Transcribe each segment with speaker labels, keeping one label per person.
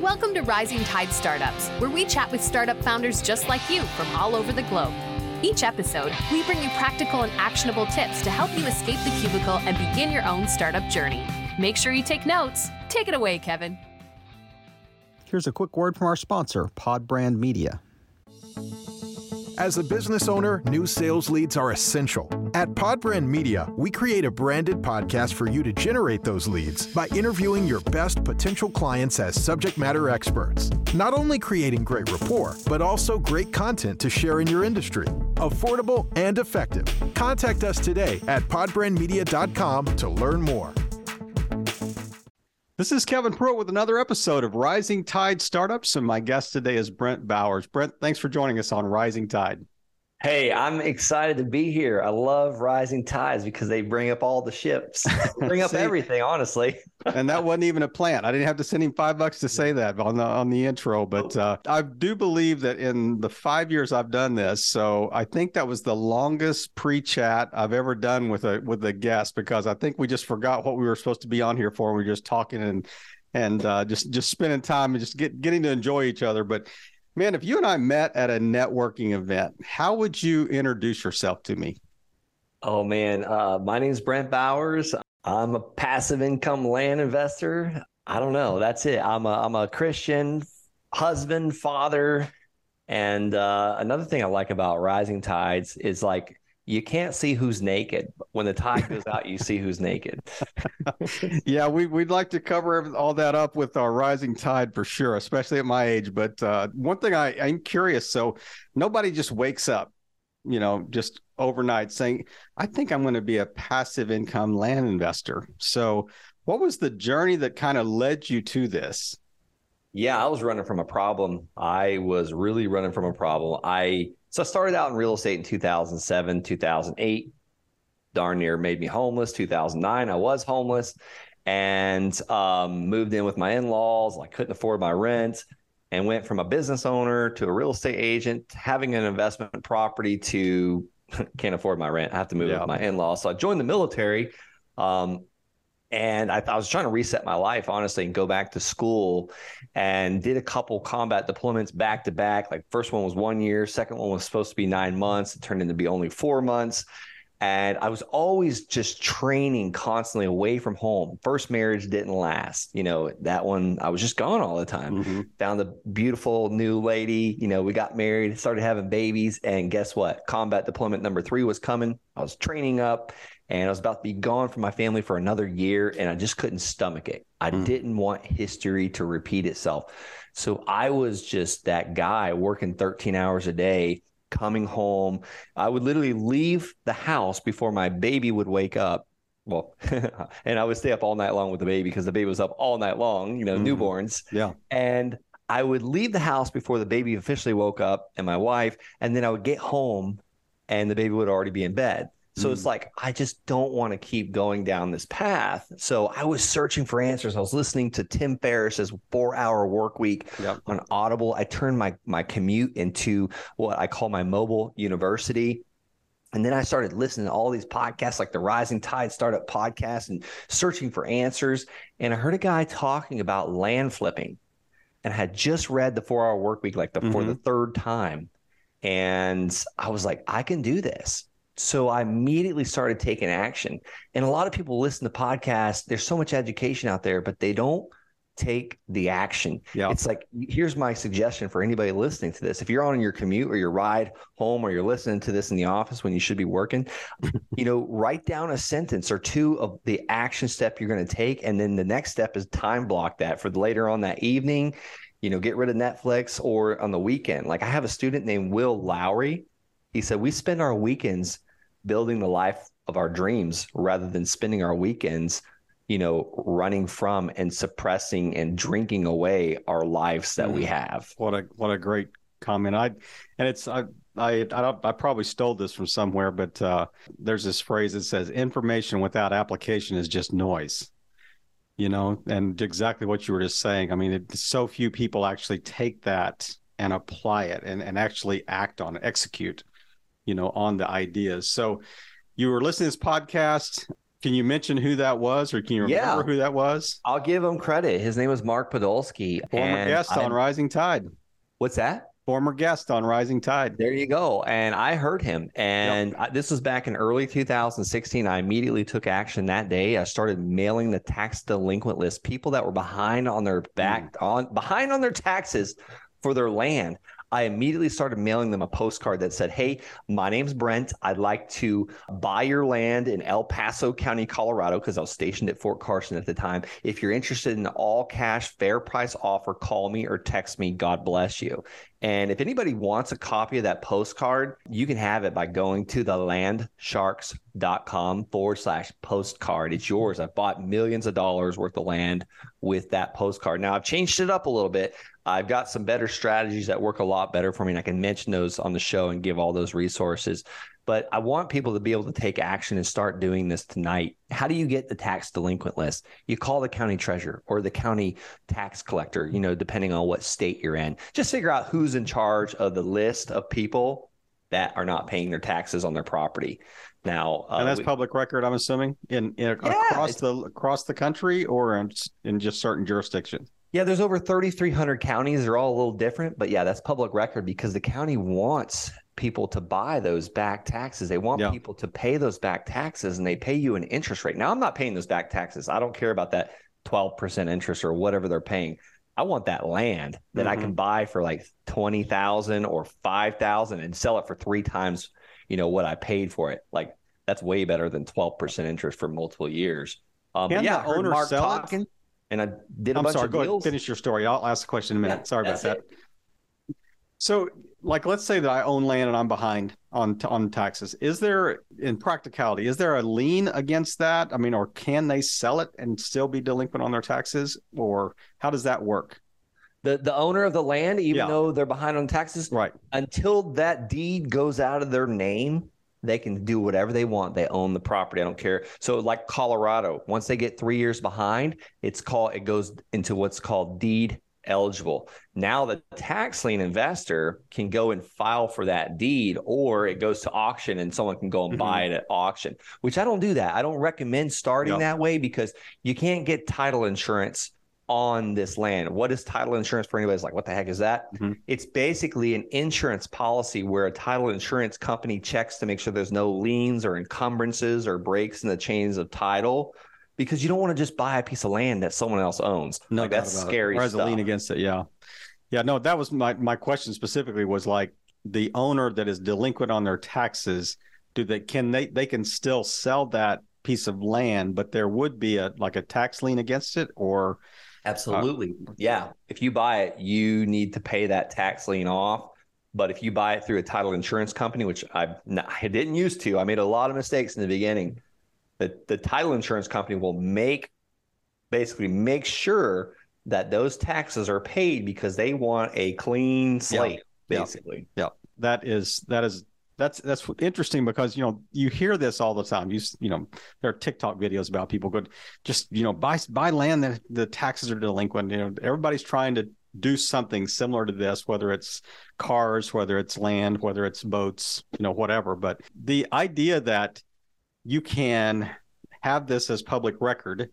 Speaker 1: Welcome to Rising Tide Startups, where we chat with startup founders just like you from all over the globe. Each episode, we bring you practical and actionable tips to help you escape the cubicle and begin your own startup journey. Make sure you take notes. Take it away, Kevin.
Speaker 2: Here's a quick word from our sponsor, Podbrand Media.
Speaker 3: As a business owner, new sales leads are essential. At Podbrand Media, we create a branded podcast for you to generate those leads by interviewing your best potential clients as subject matter experts. Not only creating great rapport, but also great content to share in your industry. Affordable and effective. Contact us today at podbrandmedia.com to learn more.
Speaker 2: This is Kevin Prewett with another episode of Rising Tide Startups, and my guest today is Brent Bowers. Brent, thanks for joining us on Rising Tide.
Speaker 4: Hey, I'm excited to be here. I love rising tides because they bring up all the ships, bring up everything, honestly.
Speaker 2: and that wasn't even a plan. I didn't have to send him five bucks to say that on the on the intro, but uh, I do believe that in the five years I've done this, so I think that was the longest pre-chat I've ever done with a with a guest because I think we just forgot what we were supposed to be on here for. We were just talking and and uh, just just spending time and just get, getting to enjoy each other. But Man, if you and I met at a networking event, how would you introduce yourself to me?
Speaker 4: Oh man, uh, my name is Brent Bowers. I'm a passive income land investor. I don't know. That's it. I'm a I'm a Christian husband, father, and uh, another thing I like about Rising Tides is like you can't see who's naked. When the tide goes out, you see who's naked.
Speaker 2: yeah, we, we'd like to cover all that up with our rising tide for sure, especially at my age. But uh, one thing I, I'm curious so nobody just wakes up, you know, just overnight saying, I think I'm going to be a passive income land investor. So, what was the journey that kind of led you to this?
Speaker 4: Yeah, I was running from a problem. I was really running from a problem. I so I started out in real estate in 2007, 2008. Darn near made me homeless. 2009, I was homeless and um, moved in with my in laws. I couldn't afford my rent and went from a business owner to a real estate agent, having an investment property to can't afford my rent. I have to move yeah. with my in laws. So I joined the military. Um, and I, I, was trying to reset my life honestly and go back to school and did a couple combat deployments back to back. Like first one was one year second one was supposed to be nine months. It turned into be only four months. And i was always just training constantly away from home. First marriage didn't last you know that one i was just gone all the time. Mm-hmm. found a beautiful new lady you know we got married started having babies. And guess what? Combat deployment number three was coming. I was training up and I was about to be gone from my family for another year, and I just couldn't stomach it. I mm. didn't want history to repeat itself. So I was just that guy working 13 hours a day, coming home. I would literally leave the house before my baby would wake up. Well, and I would stay up all night long with the baby because the baby was up all night long, you know, mm. newborns.
Speaker 2: Yeah.
Speaker 4: And I would leave the house before the baby officially woke up and my wife, and then I would get home and the baby would already be in bed. So mm. it's like, I just don't want to keep going down this path. So I was searching for answers. I was listening to Tim Ferriss's four hour work week yep. on Audible. I turned my, my commute into what I call my mobile university. And then I started listening to all these podcasts, like the Rising Tide Startup podcast, and searching for answers. And I heard a guy talking about land flipping and I had just read the four hour work week like the, mm-hmm. for the mm-hmm. third time. And I was like, I can do this. So I immediately started taking action. And a lot of people listen to podcasts. There's so much education out there, but they don't take the action. Yeah. It's like, here's my suggestion for anybody listening to this. If you're on your commute or your ride home or you're listening to this in the office when you should be working, you know, write down a sentence or two of the action step you're going to take. And then the next step is time block that for later on that evening, you know, get rid of Netflix or on the weekend. Like I have a student named Will Lowry. He said, we spend our weekends building the life of our dreams rather than spending our weekends you know running from and suppressing and drinking away our lives that mm. we have
Speaker 2: what a what a great comment i and it's i I, I, I probably stole this from somewhere, but uh, there's this phrase that says information without application is just noise. You know, and exactly what you were just saying. I mean, it, so few people actually take that and apply it and, and actually act on it, execute you know, on the ideas. So you were listening to this podcast. Can you mention who that was, or can you remember
Speaker 4: Yeah.
Speaker 2: who that was?
Speaker 4: I'll give him credit. His name was Mark Podolsky.
Speaker 2: Former guest on Rising Tide.
Speaker 4: What's that?
Speaker 2: Former guest on Rising Tide.
Speaker 4: There you go. And I heard him. And I, this was back in early 2016. I immediately took action that day. I started mailing the tax delinquent list, people that were behind on their back mm. on behind on their taxes for their land. I immediately started mailing them a postcard that said, Hey, my name's Brent. I'd like to buy your land in El Paso County, Colorado, because I was stationed at Fort Carson at the time. If you're interested in an all cash, fair price offer, call me or text me. God bless you. And if anybody wants a copy of that postcard, you can have it by going to the landsharks.com forward slash postcard. It's yours. I've bought millions of dollars worth of land with that postcard. Now I've changed it up a little bit. I've got some better strategies that work a lot better for me. And I can mention those on the show and give all those resources. But I want people to be able to take action and start doing this tonight. How do you get the tax delinquent list? You call the county treasurer or the county tax collector, you know, depending on what state you're in. Just figure out who's in charge of the list of people that are not paying their taxes on their property. Now, uh,
Speaker 2: and that's
Speaker 4: we-
Speaker 2: public record, I'm assuming, in, in
Speaker 4: Yeah,
Speaker 2: across the across the country or in, in just certain jurisdictions.
Speaker 4: Yeah, there's over 3,300 counties. They're all a little different, but yeah, that's public record because the county wants people to buy those back taxes. They want
Speaker 2: Yeah.
Speaker 4: people to pay those back taxes and they pay you an interest rate. Now, I'm not paying those back taxes. I don't care about that 12% interest or whatever they're paying. I want that land that I can buy for like 20,000 or 5,000 and sell it for three times, you know, what I paid for it. Like that's way better than 12% interest for multiple years. Um, yeah,
Speaker 2: owner
Speaker 4: Mark
Speaker 2: sell
Speaker 4: talking and I did a
Speaker 2: I'm
Speaker 4: bunch
Speaker 2: sorry.
Speaker 4: of
Speaker 2: Go ahead. Finish your story. I'll ask the question in a minute.
Speaker 4: Yeah,
Speaker 2: sorry about that. So, like, let's say that I own land and I'm behind on on taxes. Is there, in practicality, is there a lien against that? I mean, or can they sell it and still be delinquent on their taxes, or how does that work?
Speaker 4: the the owner of the land, even
Speaker 2: Yeah.
Speaker 4: though they're behind on taxes,
Speaker 2: Right.
Speaker 4: until that deed goes out of their name, they can do whatever they want. They own the property. I don't care. So, like Colorado, once they get three years behind, it's called it goes into what's called deed eligible. Now the tax lien investor can go and file for that deed, or it goes to auction and someone can go and mm-hmm. buy it at auction. Which I don't do that. I don't recommend starting
Speaker 2: Yep.
Speaker 4: that way because you can't get title insurance on this land. What is title insurance for anybody's like, what the heck is that?
Speaker 2: Mhm.
Speaker 4: It's basically an insurance policy where a title insurance company checks to make sure there's no liens or encumbrances or breaks in the chains of title because you don't want to just buy a piece of land that someone else owns.
Speaker 2: No,
Speaker 4: like that's
Speaker 2: it.
Speaker 4: scary
Speaker 2: Or has
Speaker 4: stuff.
Speaker 2: a lien against it. Yeah. Yeah. No, that was my my question specifically was like the owner that is delinquent on their taxes. Do they can they they can still sell that piece of land, but there would be a like a tax lien against it, or uh,
Speaker 4: Absolutely. yeah. If you buy it, you need to pay that tax lien off. But if you buy it through a title insurance company, which I've I didn't used to, I made a lot of mistakes in the beginning. The the title insurance company will make basically make sure that those taxes are paid because they want a clean slate, basically.
Speaker 2: Yeah.
Speaker 4: basically.
Speaker 2: that is that is that's that's interesting because you know you hear this all the time. You you know there are TikTok videos about people go just you know buy buy land that the taxes are delinquent. You know everybody's trying to do something similar to this, whether it's cars, whether it's land, whether it's boats, you know whatever. But the idea that you can have this as public record,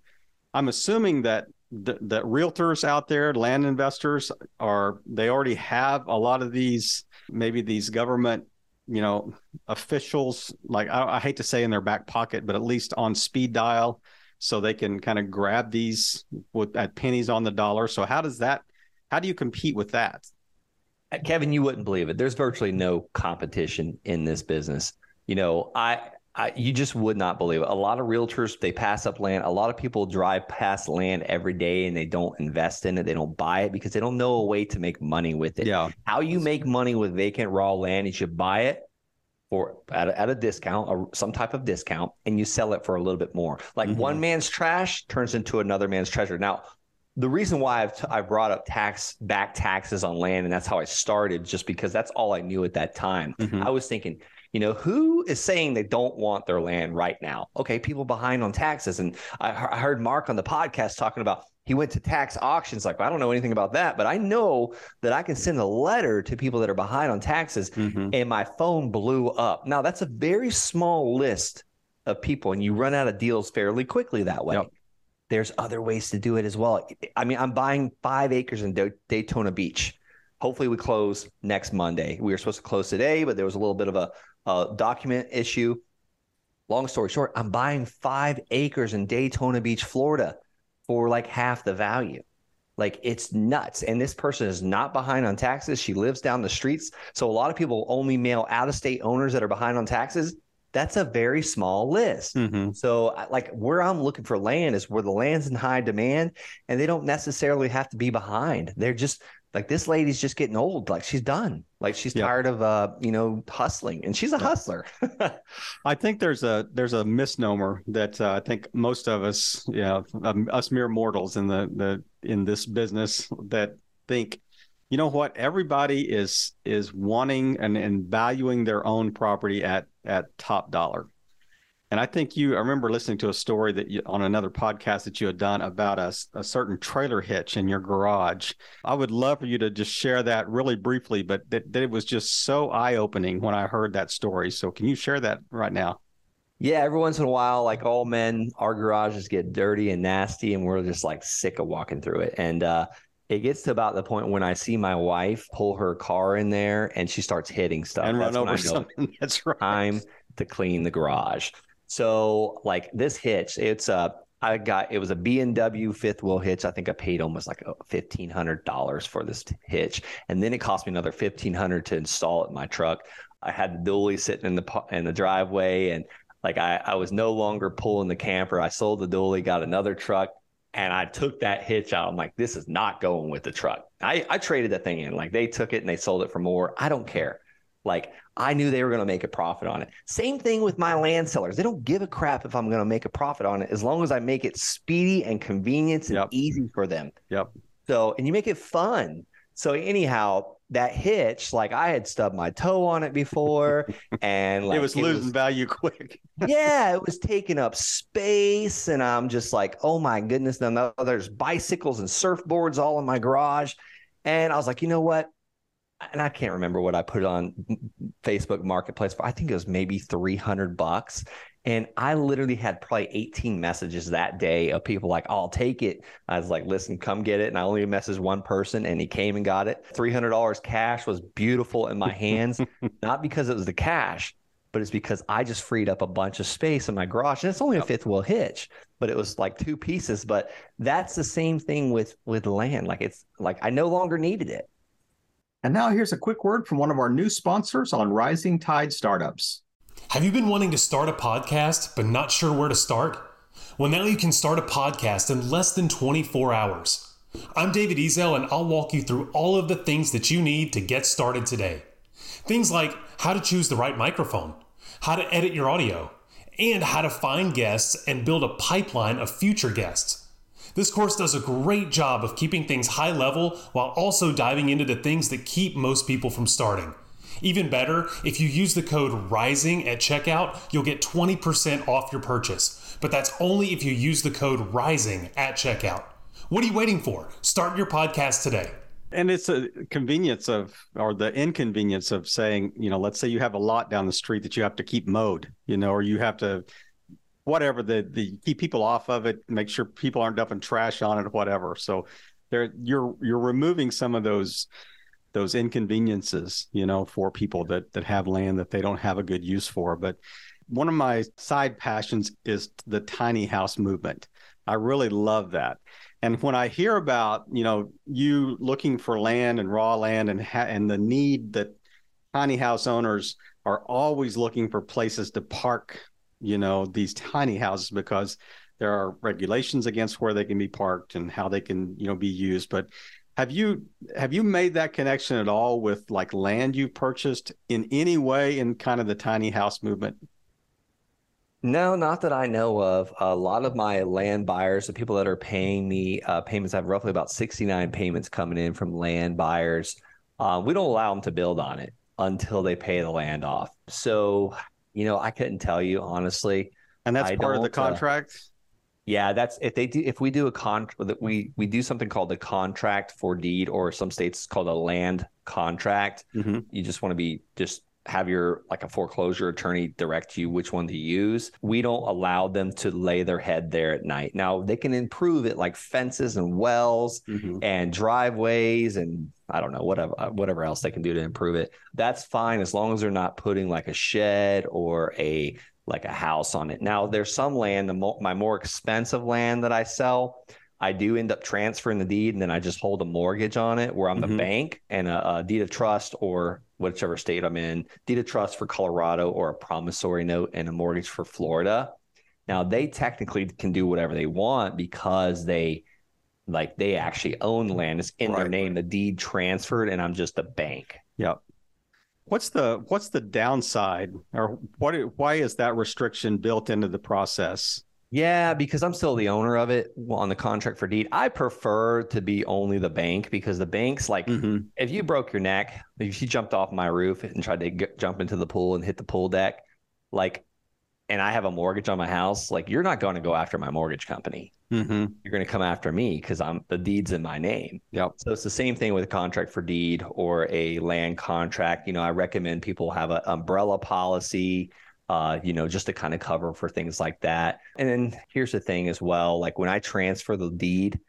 Speaker 2: I'm assuming that th- that realtors out there, land investors are they already have a lot of these maybe these government you know officials like I, I hate to say in their back pocket but at least on speed dial so they can kind of grab these with at pennies on the dollar so how does that how do you compete with that
Speaker 4: Kevin, you wouldn't believe it. There's virtually no competition in this business. You know, I, I you just would not believe it. A lot of realtors they pass up land. A lot of people drive past land every day and they don't invest in it. They don't buy it because they don't know a way to make money with it.
Speaker 2: yeah
Speaker 4: How you make money with vacant raw land is you buy it for at a, at a discount or some type of discount and you sell it for a little bit more. Like
Speaker 2: Mhm.
Speaker 4: one man's trash turns into another man's treasure. Now, the reason why I've t- I brought up tax back taxes on land and that's how I started just because that's all I knew at that time.
Speaker 2: Mhm.
Speaker 4: I was thinking, you know, who is saying they don't want their land right now? Okay, people behind on taxes and I, I heard Mark on the podcast talking about he went to tax auctions like I don't know anything about that, but I know that I can send a letter to people that are behind on taxes
Speaker 2: Mhm.
Speaker 4: and my phone blew up. Now, that's a very small list of people and you run out of deals fairly quickly that way.
Speaker 2: Yep.
Speaker 4: There's other ways to do it as well. I mean, I'm buying five acres in Daytona Beach. Hopefully, we close next Monday. We were supposed to close today, but there was a little bit of a, a document issue. Long story short, I'm buying five acres in Daytona Beach, Florida for like half the value. Like it's nuts. And this person is not behind on taxes. She lives down the streets. So a lot of people only mail out of state owners that are behind on taxes. That's a very small list.
Speaker 2: Mhm.
Speaker 4: So, like, where I'm looking for land is where the land's in high demand and they don't necessarily have to be behind. They're just like, this lady's just getting old. Like, she's done. Like, she's
Speaker 2: Yeah.
Speaker 4: tired of, uh, you know, hustling and she's a hustler.
Speaker 2: I think there's a there's a misnomer that uh, I think most of us, know, um, us mere mortals in the the in this business that think, you know what, everybody is is wanting and, and valuing their own property at at top dollar. And I think you, I remember listening to a story that you, on another podcast that you had done about a certain trailer hitch in your garage. I would love for you to just share that really briefly, but that, that it was just so eye opening when I heard that story. So can you share that right now?
Speaker 4: Yeah, every once in a while, like all men, our garages get dirty and nasty, and we're just like sick of walking through it. And uh, it gets to about the point when I see my wife pull her car in there and she starts hitting stuff.
Speaker 2: and
Speaker 4: That's
Speaker 2: run over something. That's right.
Speaker 4: time to clean the garage. So like this hitch, it's a I got it was a B&W fifth wheel hitch. I think I paid almost like fifteen hundred dollars for this hitch, and then it cost me another fifteen hundred to install it in my truck. I had the dually sitting in the in the driveway, and like I, I was no longer pulling the camper. I sold the dually, got another truck, and I took that hitch out. I'm like, this is not going with the truck. I, I traded that thing in. Like they took it and they sold it for more. I don't care. Like I knew they were going to make a profit on it. Same thing with my land sellers. They don't give a crap if I'm going to make a profit on it as long as I make it speedy and convenient and
Speaker 2: Yep.
Speaker 4: easy for them.
Speaker 2: Yep.
Speaker 4: So, and you make it fun. So, anyhow, that hitch, like I had stubbed my toe on it before, and like
Speaker 2: it was losing value quick.
Speaker 4: yeah, it was taking up space. And I'm just like, oh my goodness. Now there's bicycles and surfboards all in my garage. And I was like, you know what? And I can't remember what I put on Facebook Marketplace but I think it was maybe 300 bucks. And I literally had probably 18 messages that day of people like, I'll take it. I was like, listen, come get it. And I only messaged one person and he came and got it. $300 cash was beautiful in my hands, not because it was the cash, but it's because I just freed up a bunch of space in my garage. And it's only a fifth wheel hitch, but it was like two pieces. But that's the same thing with with land. Like it's like I no longer needed it.
Speaker 5: And now here's a quick word from one of our new sponsors on Rising Tide Startups.
Speaker 6: Have you been wanting to start a podcast but not sure where to start? Well, now you can start a podcast in less than 24 hours. I'm David Ezel, and I'll walk you through all of the things that you need to get started today. Things like how to choose the right microphone, how to edit your audio, and how to find guests and build a pipeline of future guests. This course does a great job of keeping things high level while also diving into the things that keep most people from starting. Even better, if you use the code RISING at checkout, you'll get 20% off your purchase. But that's only if you use the code RISING at checkout. What are you waiting for? Start your podcast today.
Speaker 2: And it's a convenience of, or the inconvenience of saying, you know, let's say you have a lot down the street that you have to keep mowed, you know, or you have to, whatever the the keep people off of it, make sure people aren't dumping trash on it, whatever. So there, you're you're removing some of those those inconveniences, you know, for people that that have land that they don't have a good use for. But one of my side passions is the tiny house movement. I really love that. And when I hear about, you know, you looking for land and raw land and ha- and the need that tiny house owners are always looking for places to park, you know, these tiny houses because there are regulations against where they can be parked and how they can, you know, be used. But have you have you made that connection at all with like land you purchased in any way in kind of the tiny house movement?
Speaker 4: No, not that I know of. A lot of my land buyers, the people that are paying me uh, payments, I have roughly about 69 payments coming in from land buyers. Uh, we don't allow them to build on it until they pay the land off. So, you know, I couldn't tell you honestly.
Speaker 2: And that's
Speaker 4: I
Speaker 2: part of the
Speaker 4: uh,
Speaker 2: contract.
Speaker 4: Yeah, that's if they do if we do a con that we we do something called the contract for deed, or some states called a land contract.
Speaker 2: Mhm.
Speaker 4: You just want to be just have your like a foreclosure attorney direct you which one to use. We don't allow them to lay their head there at night. Now they can improve it like fences and wells
Speaker 2: Mhm.
Speaker 4: and driveways and I don't know whatever whatever else they can do to improve it. That's fine as long as they're not putting like a shed or a like a house on it. Now there's some land, the mo- my more expensive land that I sell, I do end up transferring the deed and then I just hold a mortgage on it where I'm the mm-hmm. bank and a, a deed of trust or whichever state I'm in, deed of trust for Colorado or a promissory note and a mortgage for Florida. Now they technically can do whatever they want because they like they actually own land. It's in their name, the deed transferred, and I'm just a bank.
Speaker 2: Yep. What's the what's the downside, or what? Why is that restriction built into the process?
Speaker 4: Yeah, because I'm still the owner of it on the contract for deed. I prefer to be only the bank because the bank's like,
Speaker 2: Mhm.
Speaker 4: if you broke your neck, if you jumped off my roof and tried to get, jump into the pool and hit the pool deck, like, and I have a mortgage on my house, like, you're not going to go after my mortgage company.
Speaker 2: Mhm.
Speaker 4: You're going to come after me because I'm the deed's in my name.
Speaker 2: Yep.
Speaker 4: So it's the same thing with a contract for deed or a land contract. You know, I recommend people have an umbrella policy, uh, you know, just to kind of cover for things like that. And then here's the thing as well like when I transfer the deed,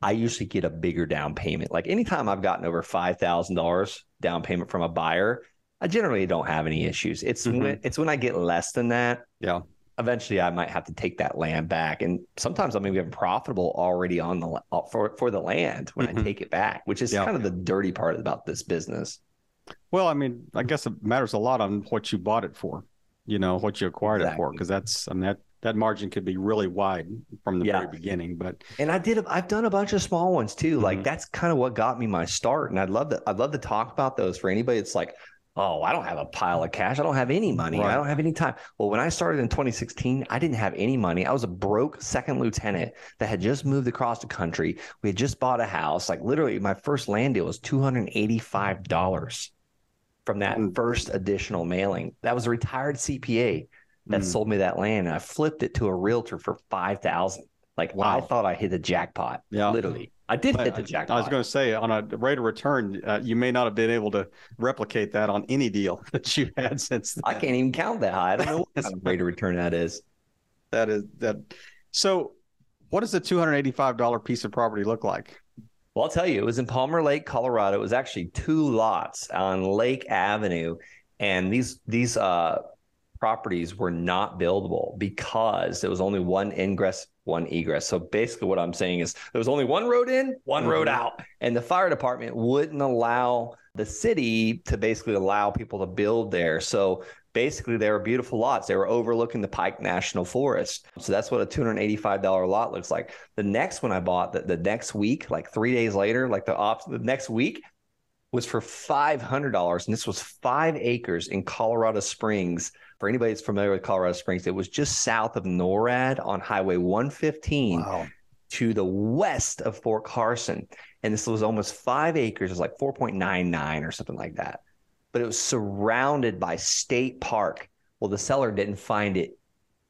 Speaker 4: I usually get a bigger down payment. Like anytime I've gotten over $5,000 down payment from a buyer, I generally don't have any issues. It's
Speaker 2: Mhm.
Speaker 4: when it's when I get less than that
Speaker 2: Yeah.
Speaker 4: eventually I might have to take that land back. And sometimes I'm even profitable already on the for for the land when
Speaker 2: Mhm.
Speaker 4: I take it back, which is
Speaker 2: Yeah.
Speaker 4: kind of the dirty part about this business.
Speaker 2: Well, I mean, I guess it matters a lot on what you bought it for. You know what you acquired it for, because that's I mean that that margin could be really wide from the
Speaker 4: Yeah.
Speaker 2: very beginning. But
Speaker 4: And I did I've done a bunch of small ones too. Like
Speaker 2: Mhm.
Speaker 4: that's kind of what got me my start. And I'd love to I'd love to talk about those for anybody It's like, oh, I don't have a pile of cash. I don't have any money.
Speaker 2: Right.
Speaker 4: I don't have any time. Well, when I started in 2016, I didn't have any money. I was a broke second lieutenant that had just moved across the country. We had just bought a house. Like literally, my first land deal was $285 from that
Speaker 2: Mm.
Speaker 4: first additional mailing. That was a retired CPA that
Speaker 2: Mm.
Speaker 4: sold me that land. And I flipped it to a realtor for 5000 Like I thought I hit the jackpot.
Speaker 2: Yeah.
Speaker 4: Literally. I did
Speaker 2: I-
Speaker 4: hit the jackpot.
Speaker 2: I was going to say on a rate of return, uh, you may not have been able to replicate that on any deal that you had since then.
Speaker 4: I can't even count that high. I don't know what kind of rate of return that is.
Speaker 2: That is that. So, what does a two hundred eighty-five dollar piece of property look like?
Speaker 4: Well, I'll tell you, it was in Palmer Lake, Colorado. It was actually two lots on Lake Avenue, and these these uh, properties were not buildable because there was only one ingress, one egress. So basically, what I'm saying is there was only one road in, one road
Speaker 2: Mhm.
Speaker 4: out, and the fire department wouldn't allow the city to basically allow people to build there. So basically, they were beautiful lots. They were overlooking the Pike National Forest. So that's what a $285 lot looks like. The next one I bought, the, the next week, like three days later, like the op- the next week was for $500. And this was five acres in Colorado Springs. For anybody that's familiar with Colorado Springs, it was just south of NORAD on Highway 115
Speaker 2: Wow.
Speaker 4: to the west of Fort Carson. And this was almost five acres. It was like 4.99 or something like that. But it was surrounded by state park. Well, the seller didn't find it.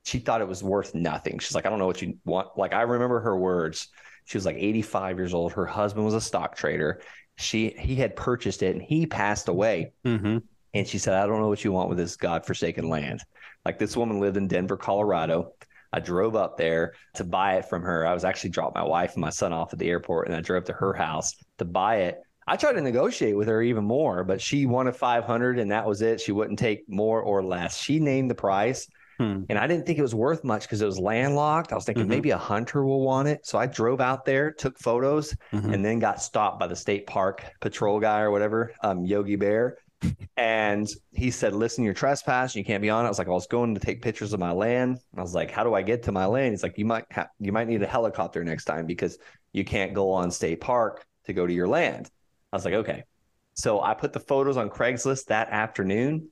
Speaker 4: She thought it was worth nothing. She's like, I don't know what you want. Like, I remember her words. She was like 85 years old. Her husband was a stock trader. She he had purchased it and he passed away.
Speaker 2: Mm-hmm.
Speaker 4: And she said, I don't know what you want with this godforsaken land. Like this woman lived in Denver, Colorado. I drove up there to buy it from her. I was actually dropped my wife and my son off at the airport and I drove to her house to buy it. I tried to negotiate with her even more, but she wanted 500 and that was it. She wouldn't take more or less. She named the price
Speaker 2: Hmm.
Speaker 4: and I didn't think it was worth much because it was landlocked. I was thinking
Speaker 2: Mhm.
Speaker 4: maybe a hunter will want it. So I drove out there, took photos,
Speaker 2: Mhm.
Speaker 4: and then got stopped by the state park patrol guy or whatever, um, Yogi Bear. And he said, Listen, you're trespassing. You can't be on it. I was like, I was going to take pictures of my land. I was like, How do I get to my land? He's like, You might ha- you might need a helicopter next time because you can't go on state park to go to your land. I was like, Okay. So I put the photos on Craigslist that afternoon.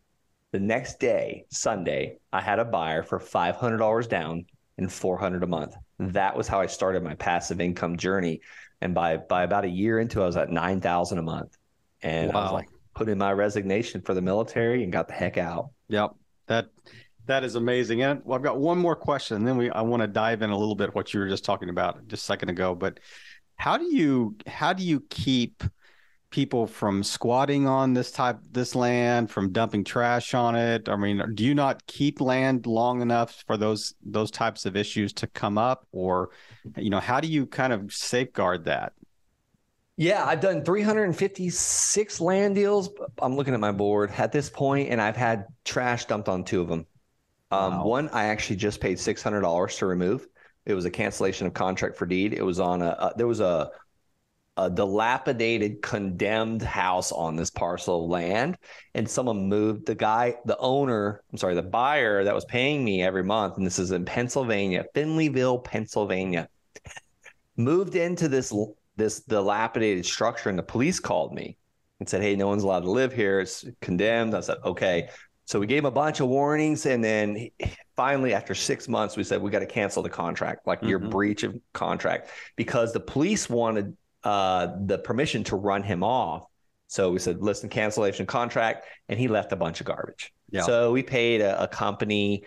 Speaker 4: The next day, Sunday, I had a buyer for $500 down and 400 a month. That was how I started my passive income journey. And by by about a year into it, I was at 9,000 a month. And I was like, put in my resignation for the military and got the heck out.
Speaker 2: Yep. That that is amazing. And I've got one more question, and then we I want to dive in a little bit what you were just talking about just a second ago. But how do you how do you keep people from squatting on this type this land, from dumping trash on it? I mean, do you not keep land long enough for those those types of issues to come up, or you know, how do you kind of safeguard that?
Speaker 4: Yeah, I've done 356 land deals. I'm looking at my board at this point, and I've had trash dumped on two of them. Um, wow. One I actually just paid $600 to remove. It was a cancellation of contract for deed. It was on a, a there was a a dilapidated, condemned house on this parcel of land, and someone moved the guy, the owner, I'm sorry, the buyer that was paying me every month, and this is in Pennsylvania, Finleyville, Pennsylvania, moved into this this dilapidated structure, and the police called me and said, "Hey, no one's allowed to live here. It's condemned." I said, "Okay." So we gave him a bunch of warnings, and then finally, after six months, we said we got to cancel the contract, like mm-hmm. your breach of contract, because the police wanted uh, the permission to run him off. So we said, listen, cancellation contract, and he left a bunch of garbage. Yeah. So we paid a, a company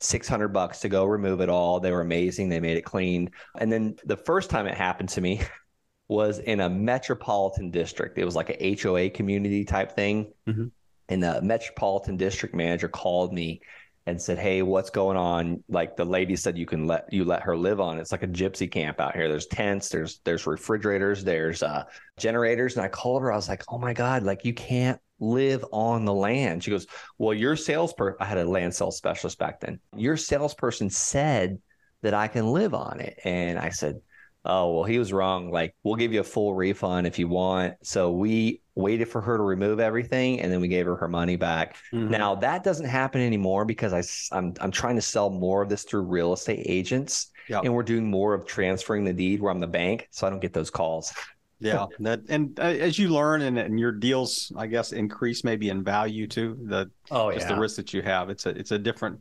Speaker 4: 600 bucks to go remove it all. They were amazing. They made it clean. And then the first time it happened to me was in a metropolitan district. It was like a HOA community type thing. Mm-hmm. And the metropolitan district manager called me and said, "Hey, what's going on?" Like the lady said, you can let you let her live on. It's like a gypsy camp out here. There's tents, there's there's refrigerators, there's uh, generators. And I called her. I was like, "Oh my god, like you can't live on the land." She goes, "Well, your salesperson. I had a land sales specialist back then. Your salesperson said that I can live on it." And I said, "Oh, well, he was wrong. Like we'll give you a full refund if you want." So we waited for her to remove everything and then we gave her her money back. Mm-hmm. Now that doesn't happen anymore because I, I'm, I'm trying to sell more of this through real estate agents yep. and we're doing more of transferring the deed where I'm the bank. So I don't get those calls.
Speaker 2: yeah. That, and uh, as you learn and, and your deals, I guess, increase maybe in value too, the, oh, just yeah. the risk that you have. It's a, it's a different,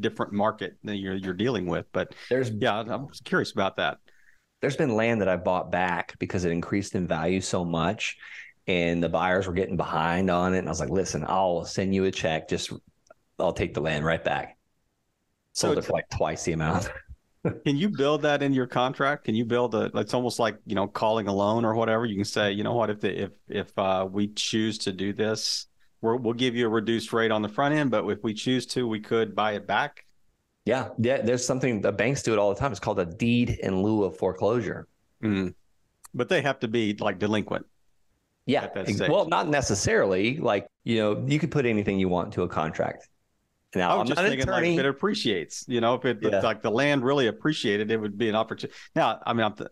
Speaker 2: different market that you're, you're dealing with, but there's, yeah, I'm curious about that.
Speaker 4: There's been land that I bought back because it increased in value so much and the buyers were getting behind on it. And I was like, listen, I'll send you a check. Just I'll take the land right back. Sold so it for like twice the amount.
Speaker 2: can you build that in your contract? Can you build a? It's almost like you know calling a loan or whatever. You can say, you know what, if the, if if uh, we choose to do this, we will give you a reduced rate on the front end, but if we choose to, we could buy it back.
Speaker 4: Yeah, yeah. There's something the banks do it all the time. It's called a deed in lieu of foreclosure.
Speaker 2: Mm. But they have to be like delinquent.
Speaker 4: Yeah. Well, not necessarily. Like, you know, you could put anything you want to a contract.
Speaker 2: Now, I was I'm just thinking like it appreciates, you know, if it yeah. like the land really appreciated, it would be an opportunity. Now, I mean, I'm th-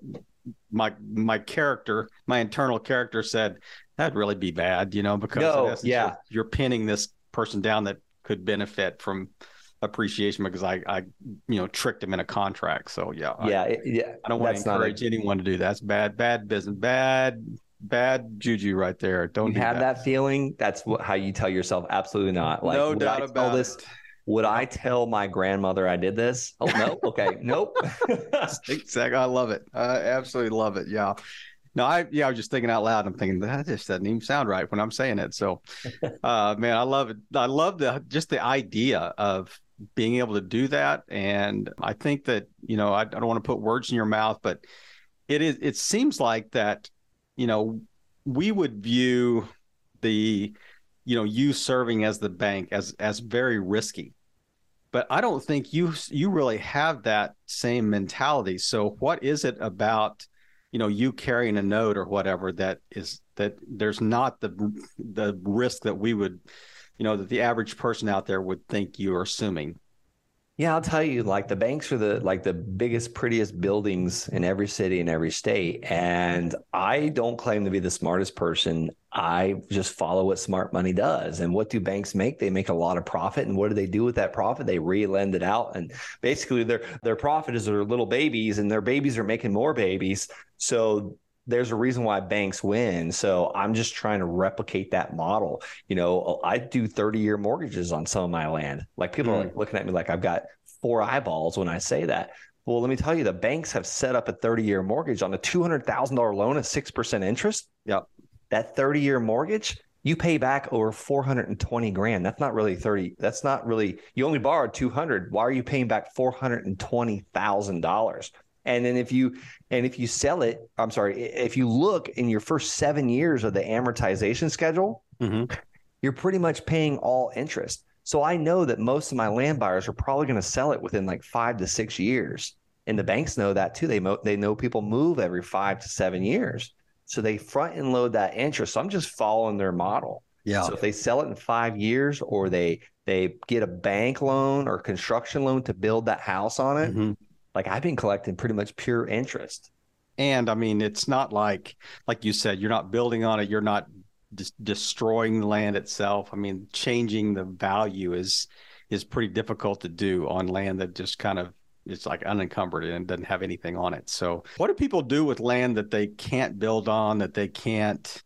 Speaker 2: my my character, my internal character said that'd really be bad, you know, because no, essence, yeah, you're, you're, pinning this person down that could benefit from appreciation because I, I, you know, tricked him in a contract. So yeah,
Speaker 4: yeah, I, yeah.
Speaker 2: I don't want to encourage a... anyone to do that. That's bad, bad business, bad bad juju right there. Don't
Speaker 4: you
Speaker 2: do
Speaker 4: have that. that. feeling? That's what, how you tell yourself. Absolutely not.
Speaker 2: Like, no doubt about this, it.
Speaker 4: Would I tell my grandmother I did this? Oh no. Okay. nope.
Speaker 2: exactly. I love it. I absolutely love it. Yeah. No, I yeah, I was just thinking out loud. I'm thinking that just doesn't even sound right when I'm saying it. So, uh, man, I love it. I love the just the idea of being able to do that, and I think that you know I, I don't want to put words in your mouth, but it is. It seems like that you know, we would view the, you know, you serving as the bank as as very risky. But I don't think you you really have that same mentality. So what is it about, you know, you carrying a note or whatever that is that there's not the the risk that we would, you know, that the average person out there would think you are assuming.
Speaker 4: Yeah, I'll tell you, like the banks are the like the biggest, prettiest buildings in every city in every state. And I don't claim to be the smartest person. I just follow what smart money does. And what do banks make? They make a lot of profit. And what do they do with that profit? They re-lend it out. And basically their their profit is their little babies, and their babies are making more babies. So there's a reason why banks win. So I'm just trying to replicate that model. You know, I do 30 year mortgages on some of my land. Like people mm. are like looking at me like I've got four eyeballs when I say that. Well, let me tell you, the banks have set up a 30 year mortgage on a $200,000 loan at 6% interest.
Speaker 2: Yep.
Speaker 4: That 30 year mortgage, you pay back over 420 grand. That's not really 30. That's not really, you only borrowed 200. Why are you paying back $420,000? And then if you and if you sell it, I'm sorry, if you look in your first seven years of the amortization schedule,
Speaker 2: Mhm.
Speaker 4: you're pretty much paying all interest. So I know that most of my land buyers are probably going to sell it within like five to six years, and the banks know that too. They mo- they know people move every five to seven years, so they front and load that interest. So I'm just following their model.
Speaker 2: Yeah.
Speaker 4: So if they sell it in five years, or they they get a bank loan or construction loan to build that house on it,
Speaker 2: Mhm.
Speaker 4: Like I've been collecting pretty much pure interest.
Speaker 2: And I mean, it's not like, like you said, you're not building on it. You're not just destroying the land itself. I mean, changing the value is is pretty difficult to do on land that just kind of it's like unencumbered and doesn't have anything on it. So, what do people do with land that they can't build on, that they can't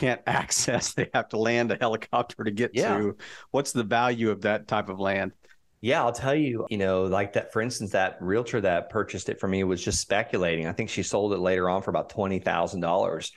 Speaker 2: can't access? They have to land a helicopter to get
Speaker 4: Yeah.
Speaker 2: to. What's the value of that type of land?
Speaker 4: Yeah, I'll tell you, you know, like that, for instance, that realtor that purchased it for me was just speculating. I think she sold it later on for about $20,000.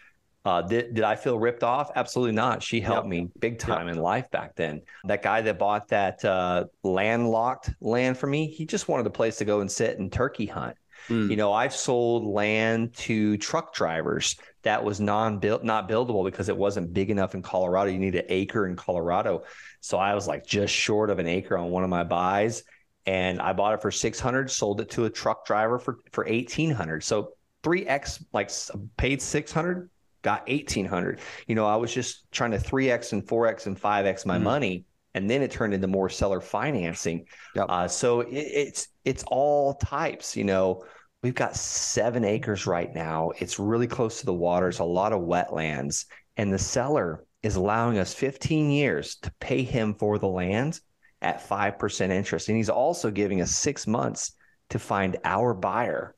Speaker 4: Uh, did, did I feel ripped off? Absolutely not. She helped
Speaker 2: Yep.
Speaker 4: me big time in life back then. That guy that bought that uh, landlocked land for me, he just wanted a place to go and sit and turkey hunt.
Speaker 2: Hmm.
Speaker 4: You know, I've sold land to truck drivers that was non-built, not buildable because it wasn't big enough in Colorado. You need an acre in Colorado. So I was like just short of an acre on one of my buys. And I bought it for 600, sold it to a truck driver for, for 1800. So 3X, like paid 600, got 1800. You know, I was just trying to 3X and 4X and 5X my
Speaker 2: Mhm.
Speaker 4: money. And then it turned into more seller financing.
Speaker 2: Yep.
Speaker 4: Uh, so it, it's, it's all types, you know, We've got seven acres right now. It's really close to the water. It's a lot of wetlands. And the seller is allowing us 15 years to pay him for the land at 5% interest. And he's also giving us six months to find our buyer.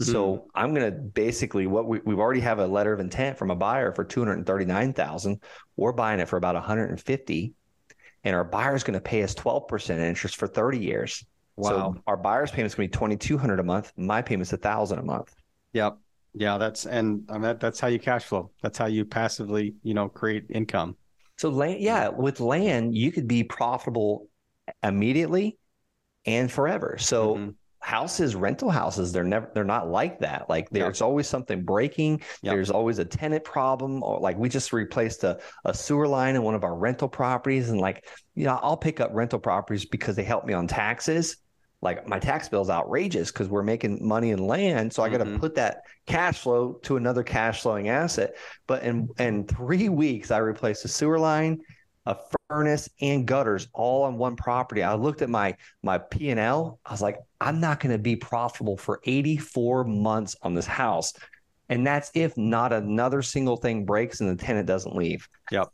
Speaker 4: So hmm. I'm going to basically what we, we've already have a letter of intent from a buyer for 239,000. We're buying it for about 150 and our buyer is going to pay us 12% interest for 30 years.
Speaker 2: Wow.
Speaker 4: So our buyer's payment's going to be 2200 a month. My payment's a thousand a month.
Speaker 2: Yep. Yeah, that's and I mean, that, that's how you cash flow. That's how you passively, you know, create income.
Speaker 4: So land, yeah, with land, you could be profitable immediately and forever. So
Speaker 2: Mhm.
Speaker 4: houses, rental houses, they're never they're not like that. Like
Speaker 2: Yeah.
Speaker 4: there's always something breaking.
Speaker 2: Yep.
Speaker 4: There's always a tenant problem. Or like we just replaced a, a sewer line in one of our rental properties. And like, you know, I'll pick up rental properties because they help me on taxes. Like my tax bill is outrageous because we're making money in land. So I got to
Speaker 2: Mhm.
Speaker 4: put that cash flow to another cash flowing asset. But in in three weeks, I replaced a sewer line, a furnace, and gutters all on one property. I looked at my my P and L. I was like, I'm not going to be profitable for 84 months on this house, and that's if not another single thing breaks and the tenant doesn't leave.
Speaker 2: Yep.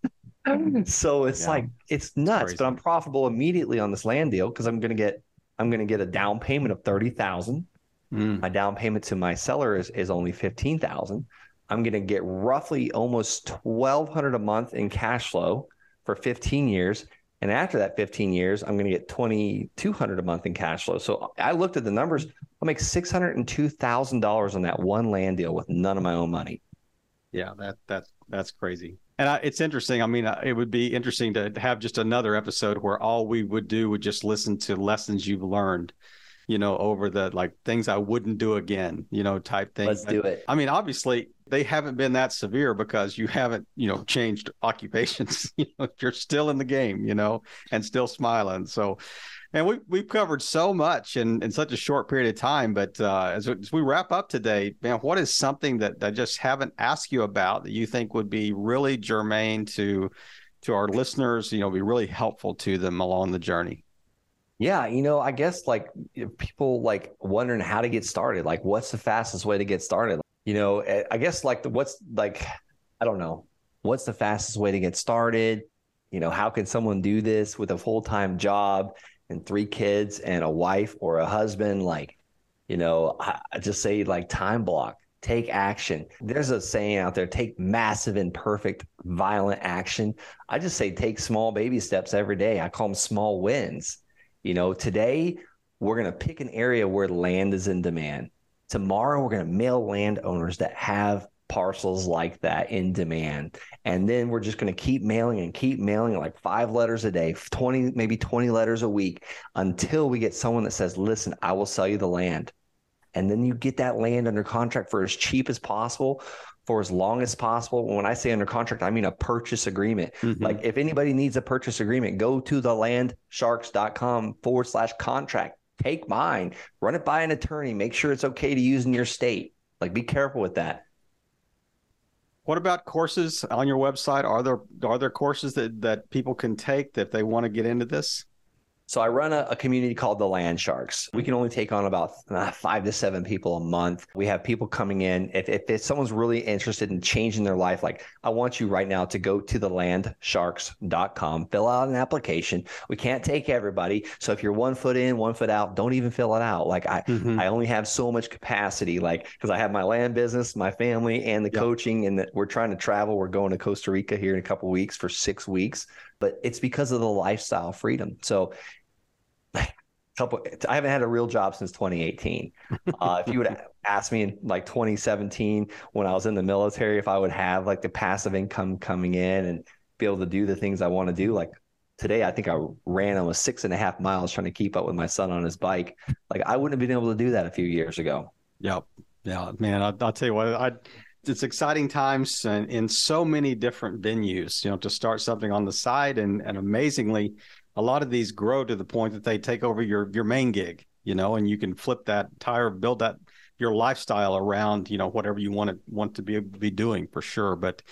Speaker 4: so it's
Speaker 2: Yeah.
Speaker 4: like it's nuts,
Speaker 2: crazy.
Speaker 4: but I'm profitable immediately on this land deal because I'm going to get I'm going to get a down payment of thirty thousand.
Speaker 2: Mm.
Speaker 4: My down payment to my seller is, is only fifteen thousand. I'm going to get roughly almost twelve hundred a month in cash flow for fifteen years, and after that fifteen years, I'm going to get twenty two hundred a month in cash flow. So I looked at the numbers. I'll make six hundred and two thousand dollars on that one land deal with none of my own money.
Speaker 2: Yeah, that that that's crazy. And I, it's interesting. I mean, uh, it would be interesting to have just another episode where all we would do would just listen to lessons you've learned, you know, over the like things I wouldn't do again, you know, type thing.
Speaker 4: Let's do it.
Speaker 2: I mean, obviously they haven't been that severe because you haven't, you know, changed occupations. you know, you're still in the game, you know, and still smiling. So, and we we've covered so much in in such a short period of time. But uh, as, as we wrap up today, man, what is something that I just haven't asked you about that you think would be really germane to to our listeners? You know, be really helpful to them along the journey.
Speaker 4: Yeah, you know, I guess like people like wondering how to get started. Like, what's the fastest way to get started? You know, eh, I guess like the what's like, I don't know, what's the fastest way to get started? You know, how can someone do this with a full time job and three kids and a wife or a husband? Like, you know, I, just say like time block, take action. There's a saying out there: take massive, and perfect violent action. I just say take small baby steps every day. I call them small wins. You know, today we're going to pick an area where land is in demand. Tomorrow we're going to mail landowners that have parcels like that in demand. And then we're just going to keep mailing and keep mailing like five letters a day, 20, maybe 20 letters a week until we get someone that says, listen, I will sell you the land. and then you get that land under contract for as cheap as possible for as long as possible. When I say under contract, I mean a purchase agreement. Mm-hmm. Like if anybody needs a purchase agreement, go to the landsharks.com forward slash contract. Take mine, run it by an attorney, make sure it's okay to use in your state. Like be careful with that.
Speaker 2: What about courses on your website? Are there are there courses that that people can take that if they want to get into this?
Speaker 4: So I run a, a, community called the Land Sharks. We can only take on about uh, five to seven people a month. We have people coming in. If, if, if someone's really interested in changing their life, like I want you right now to go to the landsharks.com, fill out an application. We can't take everybody. So if you're one foot in, one foot out, don't even fill it out. Like I, mm-hmm. I only have so much capacity, like because I have my land business, my family, and the coaching, and the, we're trying to travel. We're going to Costa Rica here in a couple weeks for six weeks but it's because of the lifestyle freedom. So couple i haven't had a real job since 2018 uh, if you would ask me in like 2017 when i was in the military if i would have like the passive income coming in and be able to do the things i want to do like today i think i ran almost six and a half miles trying to keep up with my son on his bike. Like i wouldn't have been able to do that a few years ago.
Speaker 2: Yep. Yeah man I, will tell you what i it's exciting times in, in so many different venues you know to start something on the side and and amazingly a lot of these grow to the point that they take over your your main gig you know and you can flip that tire build that your lifestyle around you know whatever you want to want to be be doing for sure. But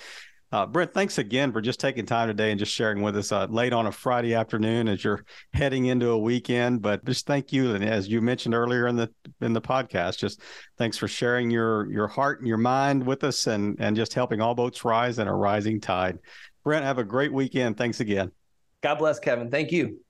Speaker 2: uh, Brent, thanks again for just taking time today and just sharing with us uh, late on a Friday afternoon as you're heading into a weekend. But just thank you, and as you mentioned earlier in the in the podcast, just thanks for sharing your your heart and your mind with us, and and just helping all boats rise in a rising tide. Brent, have a great weekend. Thanks again.
Speaker 4: God bless, Kevin. Thank you.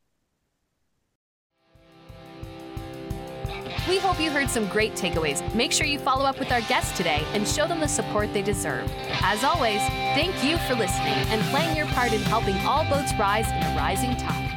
Speaker 1: We hope you heard some great takeaways. Make sure you follow up with our guests today and show them the support they deserve. As always, thank you for listening and playing your part in helping all boats rise in a rising tide.